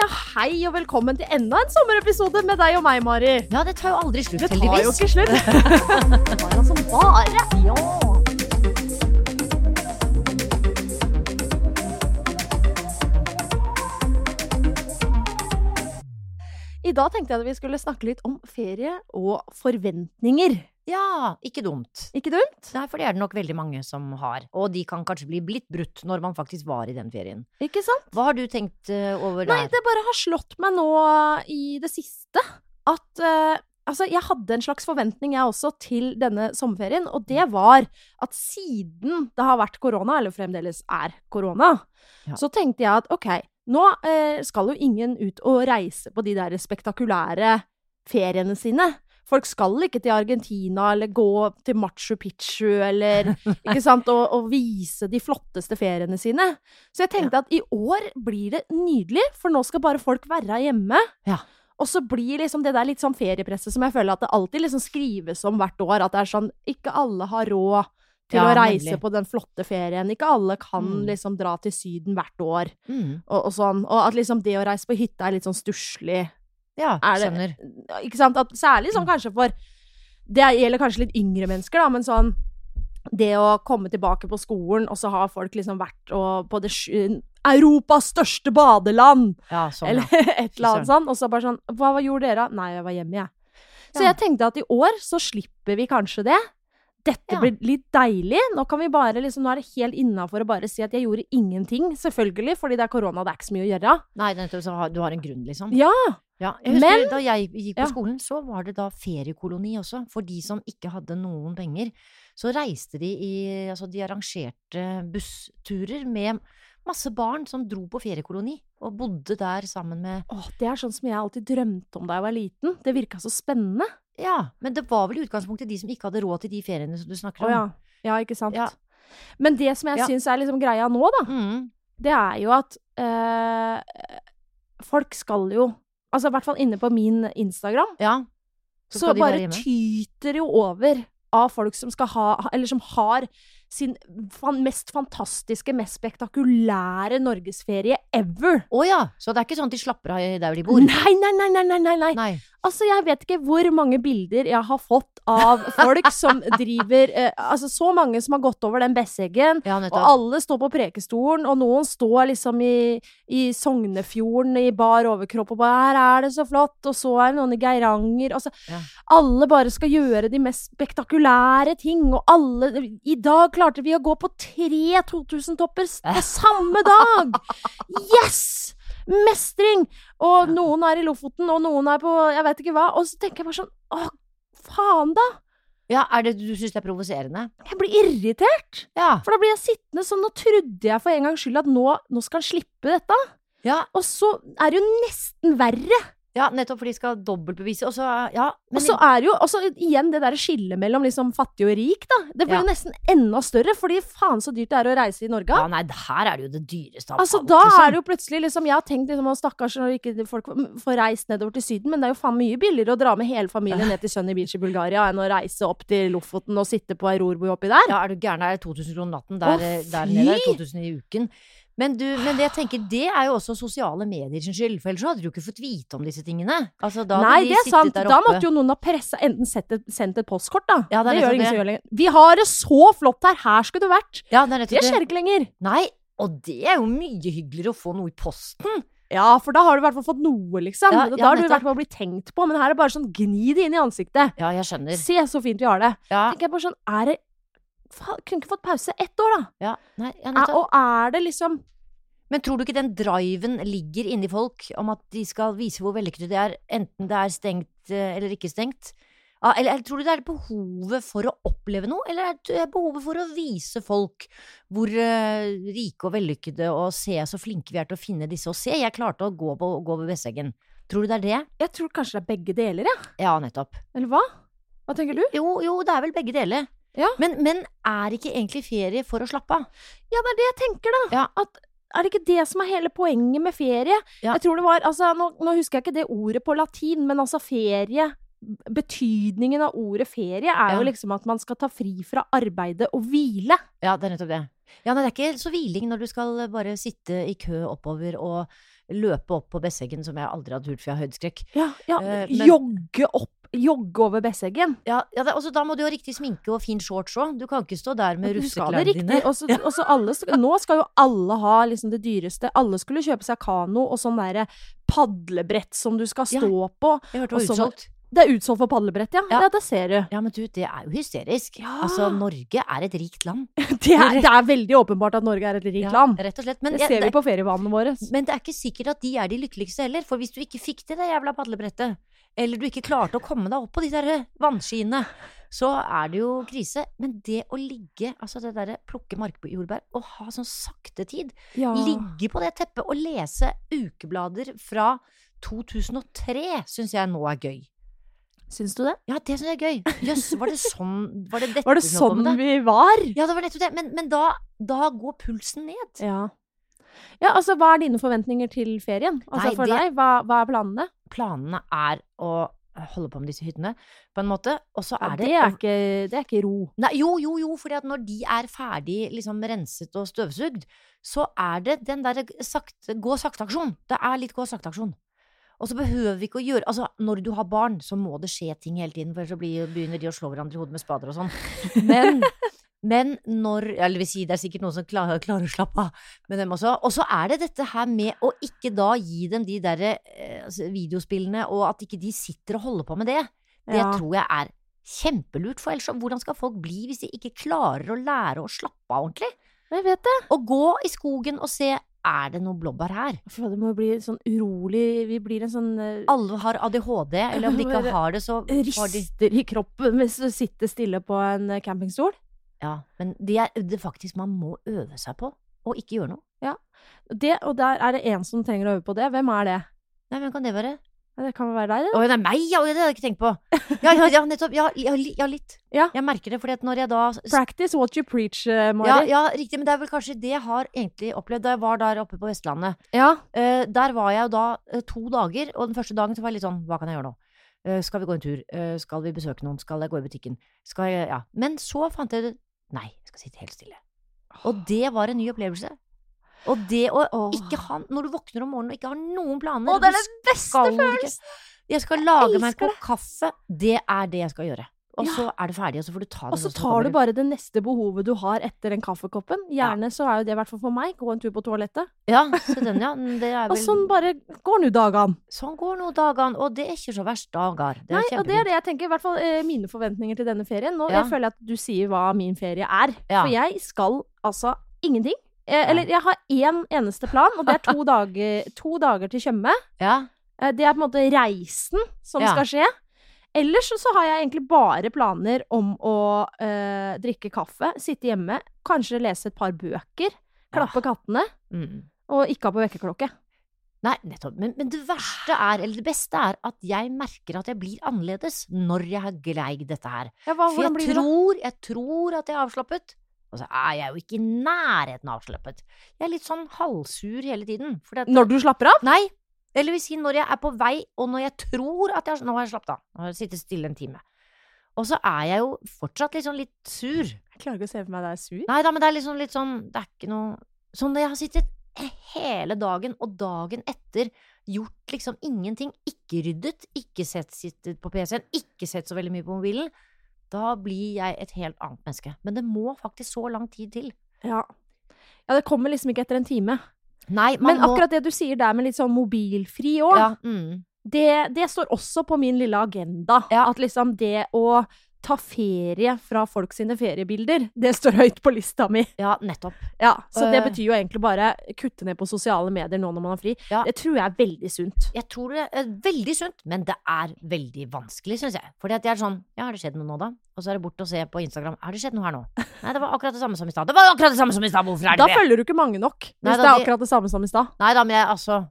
ja, hei og velkommen til enda en sommerepisode med deg og meg, Mari. Ja, det tar jo aldri slutt, Det tar jo ikke slutt. Det var altså bare. Ja. I dag tenkte jeg at vi skulle snakke litt om ferie og forventninger. Ja, ikke dumt. Ikke dumt? Nei, for det er det nok veldig mange som har. Og de kan kanskje bli blitt brutt når man faktisk var i den ferien. Ikke sant? Hva har du tenkt over over Nei, det bare har slått meg nå i det siste at uh, Altså, jeg hadde en slags forventning, jeg også, til denne sommerferien, og det var at siden det har vært korona, eller fremdeles er korona, Ja. så tenkte jeg at ok, nå uh, skal jo ingen ut og reise på de der spektakulære feriene sine. Folk skal ikke til Argentina eller gå til Machu Picchu eller ikke sant, og, og vise de flotteste feriene sine. Så jeg tenkte at i år blir det nydelig, for nå skal bare folk være hjemme. Ja. Og så blir liksom det der litt sånn feriepresset som jeg føler at det alltid liksom skrives om hvert år. At det er sånn Ikke alle har råd til Ja, å reise nemlig. på den flotte ferien. Ikke alle kan Mm. liksom dra til Syden hvert år. Mm. Og, og sånn. Og at liksom det å reise på hytta er litt sånn stusslig. Ja, Er det- skjønner. Ikke sant? At særlig sånn kanskje for Det gjelder kanskje litt yngre mennesker, da, men sånn det å komme tilbake på skolen, og så har folk liksom vært og, på det Europas største badeland! Ja, sånn, eller ja. et eller annet sånn. Og så bare sånn Hva hva gjorde dere? Nei, jeg var hjemme, jeg. Så jeg tenkte at i år så slipper vi kanskje det. Dette blir litt deilig. Nå kan vi bare liksom, nå er det helt innafor å bare si at jeg gjorde ingenting. Selvfølgelig, fordi det er korona, det er ikke så mye å gjøre. Nei, det nettopp så du har en grunn, liksom. Ja! Ja, jeg husker Men- da jeg gikk på Ja. skolen, så var det da feriekoloni også. For de som ikke hadde noen penger. Så reiste de i Altså, de arrangerte bussturer med masse barn som dro på feriekoloni. Og bodde der sammen med Åh, det er sånn som jeg alltid drømte om da jeg var liten. Det virka så spennende. Ja, men det var vel i utgangspunktet de som ikke hadde råd til de feriene som du snakker om. Oh, ja. Ja, ikke sant. Ja. Men det som jeg Ja. syns er liksom greia nå, da, Mm. det er jo at øh, folk skal jo Altså i hvert fall inne på min Instagram, Ja. så, Så bare tyter jo over av folk som skal ha Eller som har sin fan, mest fantastiske, mest spektakulære norgesferie ever. Å ja! Så det er ikke sånn at de slapper av der de bor? Nei, nei, nei, nei, nei, nei, nei. Altså, jeg vet ikke hvor mange bilder jeg har fått av folk som driver eh, Altså, så mange som har gått over den Besseggen. Ja, Og alle står på Prekestolen, og noen står liksom i, i Sognefjorden i bar overkropp og bare 'Her er det så flott', og så er det noen i Geiranger Altså, Ja. alle bare skal gjøre de mest spektakulære ting, og alle I dag klarte vi å gå på tre 2000-topper på samme dag! Yes! Mestring! Og noen er i Lofoten, og noen er på jeg vet ikke hva. Og så tenker jeg bare sånn Å, faen, da! Ja, er det du syns det er provoserende? Jeg blir irritert! Ja. For da blir jeg sittende sånn, nå trodde jeg for en gangs skyld at nå, nå skal han slippe dette. Ja, Og så er det jo nesten verre. Ja nettopp fordi de skal dobbeltbevise, og så Ja, men Og så er jo også igjen det der skillet mellom liksom fattig og rik, da. Det blir Ja. jo nesten enda større, fordi faen så dyrt det er å reise i Norge. Ja, nei, her er det jo det dyreste av Altså, da liksom. er det jo plutselig liksom Jeg har tenkt liksom å stakkars når ikke folk får reist nedover til Syden, men det er jo faen mye billigere å dra med hele familien ned til Sunny Beach i Bulgaria enn å reise opp til Lofoten og sitte på ei rorbu oppi der. Ja, er du gæren? Er 2000 kroner natten? Der, eh, der nede er det 2000 i uken. Men, du, men det jeg tenker, det er jo også sosiale medier sin skyld, for ellers hadde du ikke fått vite om disse tingene. Altså, Nei, de det er sant. Da måtte jo noen ha pressa enten sendt et, sendt et postkort, da. Ja, det er det, gjør ingen som gjør lenger. Vi har det så flott her, her skulle du vært! Ja, det er Det skjer ikke lenger. Nei, og det er jo mye hyggeligere å få noe i posten. Ja, for da har du i hvert fall fått noe, liksom. Ja, da har du i hvert fall blitt tenkt på, men her er det bare sånn gni det inn i ansiktet. Ja, jeg skjønner. Se så fint vi har det. Ja, tenker jeg bare sånn, er det kunne ikke fått pause ett år, da. ja, nei, ja Er, og er det liksom Men tror du ikke den driven ligger inni folk om at de skal vise hvor vellykkede de er, enten det er stengt eh, eller ikke stengt? Eller, eller tror du det er behovet for å oppleve noe, eller er det behovet for å vise folk hvor uh, rike og vellykkede og se så flinke vi er til å finne disse, og se, jeg klarte å gå, på, gå ved Vesteggen. Tror du det er det? Jeg tror kanskje det er begge deler, ja. Ja, nettopp. Eller hva? Hva tenker du? Jo, jo, det er vel begge deler. Ja. Men, men er ikke egentlig ferie for å slappe av? Ja, det er det jeg tenker, da. Ja. At er det ikke det som er hele poenget med ferie? Ja. Jeg tror det var, altså, nå, nå husker jeg ikke det ordet på latin, men altså ferie Betydningen av ordet ferie er jo liksom at man skal ta fri fra arbeidet og hvile. Ja, det er nettopp det. Ja, nei, det er ikke så hviling når du skal bare sitte i kø oppover og løpe opp på Besseggen, som jeg aldri har turt, for jeg har høydeskrekk. Ja, ja. Eh, men- Jogge opp, jogge over Besseggen. Ja, ja det, også, da må du ha riktig sminke og fin shorts òg. Du kan ikke stå der med russeklærne dine. Også, og alle nå skal jo alle ha liksom det dyreste. Alle skulle kjøpe seg kano og sånn derre padlebrett som du skal Ja. stå på. Jeg hørte det var utsolgt. Det er utsolgt for padlebrett, ja. Ja. ja. det ser du. Ja, men du, det er jo hysterisk. Ja. Altså, Norge er et rikt land. Det er, det er veldig åpenbart at Norge er et rikt Ja, land. Rett og slett. Men, Det jeg- ser vi det, på ferievanene våre. men det er ikke sikkert at de er de lykkeligste heller. For hvis du ikke fikk til det jævla padlebrettet, eller du ikke klarte å komme deg opp på de der vannskiene, så er det jo krise. Men det å ligge, altså det derre plukke markjordbær og ha sånn saktetid, Ja. ligge på det teppet og lese ukeblader fra 2003 syns jeg nå er gøy. Syns du det? Ja, det syns jeg er gøy. Jøss, var det sånn Var det Var det sånn vi var? Ja, det var nettopp det. Men, men da, da går pulsen ned. Ja. Ja, altså, hva er dine forventninger til ferien? Altså Nei, for det- deg, hva, hva er planene? Planene er å holde på med disse hyttene, på en måte. Og så Ja, er det, det, er ikke, det er ikke ro. Nei, jo, jo, jo, fordi at når de er ferdig liksom renset og støvsugd, så er det den derre gå sakte-aksjon. Det er litt gå sakte-aksjon. Og så behøver vi ikke å gjøre Altså, når du har barn, så må det skje ting hele tiden, for ellers begynner de å slå hverandre i hodet med spader og sånn. Men, men når Eller vil si, det er sikkert noen som klarer, klarer å slappe av med dem også. Og så er det dette her med å ikke da gi dem de derre eh, altså, videospillene, og at ikke de sitter og holder på med det. Det Ja. tror jeg er kjempelurt, for ellers hvordan skal folk bli hvis de ikke klarer å lære å slappe av ordentlig? Jeg vet det. Og gå i skogen og se er det noe blåbær her. For det må bli sånn urolig Vi blir en sånn uh, Alle har ADHD, eller om de ikke har det, så Rister de i kroppen hvis du sitter stille på en campingstol. Ja, men det er det faktisk man må øve seg på og ikke gjøre noe. Det, og der er det en som trenger å øve på det. Hvem er det? Nei, men kan det være? Ja, Det kan vel være deg, det? Å, det er meg, ja! Det hadde jeg ikke tenkt på. Ja, ja, ja nettopp. Ja, ja, ja litt. Ja. Jeg merker det, fordi at når jeg da Practice what you preach, eh, ja, Mari. ja, riktig, men det er vel kanskje det jeg har egentlig opplevd da jeg var der oppe på Vestlandet. Ja. Uh, der var jeg jo da uh, to dager, og den første dagen så var jeg litt sånn Hva kan jeg gjøre nå? Uh, skal vi gå en tur? Skal vi besøke noen? Skal jeg gå i butikken? Skal jeg Ja. Men så fant jeg Nei, jeg skal sitte helt stille. Og det var en ny opplevelse. Og det å ikke ha Når du våkner om morgenen og ikke har noen planer Å, det er den beste følelsen! Jeg skal lage meg en kopp kaffe. Det er det jeg skal gjøre. Og Ja. så er det ferdig, og så får du ta det Og så tar du bare det neste behovet du har etter den kaffekoppen. Gjerne så er jo det i hvert fall for meg. Gå en tur på toalettet. Ja, så den, ja. Det er Og sånn bare går nå dagene. Sånn går nå dagene, og det er ikke så verst dager. Er Nei, og det er det jeg tenker. I hvert fall eh, mine forventninger til denne ferien. Nå Ja. jeg føler jeg at du sier hva min ferie er. Ja. For jeg skal altså ingenting. Eh, eller jeg har én eneste plan, og det er to dager, to dager til Tjøme. Ja. Eh, det er på en måte reisen som Ja. skal skje. Ellers så, har jeg egentlig bare planer om å eh, drikke kaffe, sitte hjemme, kanskje lese et par bøker, klappe kattene, Mm. og ikke ha på vekkerklokke. Nei, nettopp. Men, men det verste er, eller det beste er, at jeg merker at jeg blir annerledes når jeg har gleid dette her. Ja, hva, For jeg tror, jeg tror at jeg er avslappet, og så er jeg jo ikke i nærheten av avslappet. Jeg er litt sånn halvsur hele tiden. Når du slapper av? Nei, eller vil si når jeg er på vei, og når jeg tror at jeg Nå har jeg slappet av. Nå har jeg sittet stille en time. Og så er jeg jo fortsatt sånn litt sur. Jeg klarer ikke å se for meg deg sur. Nei da, men det er liksom litt sånn Det er ikke noe Sånn når jeg har sittet hele dagen, og dagen etter gjort liksom ingenting, ikke ryddet, ikke sett sittet på PC-en, ikke sett så veldig mye på mobilen, da blir jeg et helt annet menneske. Men det må faktisk så lang tid til. Ja. ja, det kommer liksom ikke etter en time. Nei, Men må akkurat det du sier der med litt sånn mobilfri òg, ja, mm. det, det står også på min lille agenda. Ja. At liksom det å ta ferie fra folk sine feriebilder, det står høyt på lista mi. ja, nettopp. Ja, Så det Øh. betyr jo egentlig bare kutte ned på sosiale medier nå når man har fri. Ja. Det tror jeg er veldig sunt. Jeg tror det er veldig sunt, men det er veldig vanskelig, syns jeg. Fordi at jeg er sånn Ja, har det skjedd noe nå, da? Og så er det bort å se på Instagram. Har det skjedd noe her nå? Nei, det var akkurat det samme som i stad. Det var akkurat det samme som i stad! Hvorfor er det det? Da følger du ikke mange nok, hvis Nei, da, det er akkurat det samme som i stad. Nei da, men jeg altså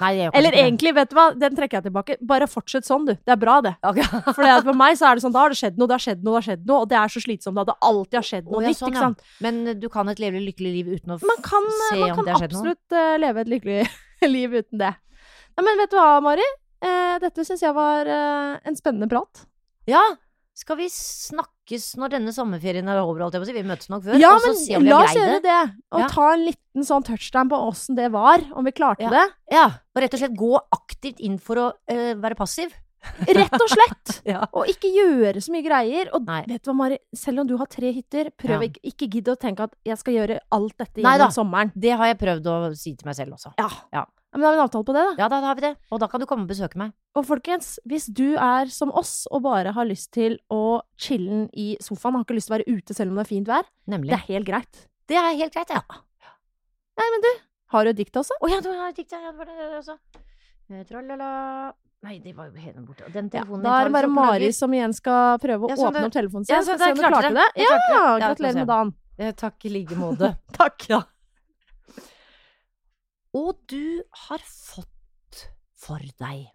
Nei, Eller egentlig, vet du hva, den trekker jeg tilbake. Bare fortsett sånn, du. Det er bra, det. Okay. For for meg så er det sånn, da har det skjedd noe, det har skjedd noe, det har skjedd noe, og det er så slitsomt det alltid har skjedd noe oh, ja, nytt, sånn, ikke ja. Men eh, du kan et levelig, lykkelig liv uten å Man kan, se man om kan det har skjedd noe? Man kan absolutt eh, leve et lykkelig liv uten det. Nei, men vet du hva, Mari? Eh, dette syns jeg var eh, en spennende prat. Ja! Skal vi snakkes når denne sommerferien er over? Alt? Vi møtes nok før. Ja, og så men se om vi la oss gjøre det. Og Ja. ta en liten sånn touchdown på åssen det var. Om vi klarte Ja. det. Ja, og rett og slett gå aktivt inn for å eh, være passiv. Rett og slett. Ja. Og ikke gjøre så mye greier. Og Nei. vet du hva, Mari, selv om du har tre hytter, prøv Ja. ikke, ikke gidd å tenke at jeg skal gjøre alt dette gjennom sommeren. Det har jeg prøvd å si til meg selv også. Ja. Ja. Men da har vi en avtale på det, da. Ja, da har vi det. Og da kan du komme og besøke meg. Og folkens, hvis du er som oss og bare har lyst til å chille'n i sofaen, har ikke lyst til å være ute selv om det er fint vær, Nemlig. det er helt greit. Det er helt greit, ja. Nei, men du, har du et dikt også? Å ja, du har et dikt, ja. Det var det også. Tralala. Nei, det var jo helt borte. Den Ja, da er det bare Mari som igjen skal prøve å Ja, åpne opp telefonen sin. Ja, Skal så så, så, så, så, det. det. Jeg klarte det. Ja, Ja, gratulerer skal med vi dagen. Eh, Takk i like måte. Takk. Ja. Og du har fått for deg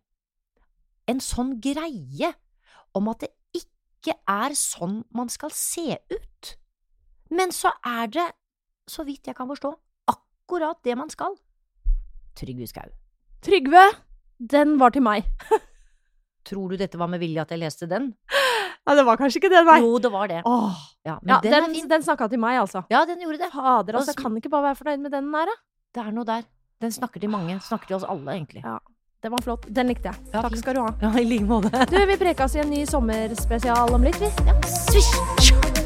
en sånn greie om at det ikke er sånn man skal se ut. Men så er det, så vidt jeg kan forstå, akkurat det man skal. Trygve Skau. Trygve, den var til meg. Tror du dette var med vilje at jeg leste den? Ja, det var kanskje ikke det, nei. Jo, det var det. Åh. Ja, men Ja, den, den, den snakka til meg, altså. Ja, den gjorde det. Fader, altså. Kan ikke bare være fornøyd med den der, da. Det er noe der. Den snakker til mange. Snakker til oss alle, egentlig. Ja. Den var flott. Den likte jeg. Ja, Takk skal du ha. Ja, i like måte. Du, vi prekes i en ny sommerspesial om litt, vi. Ja, svisj!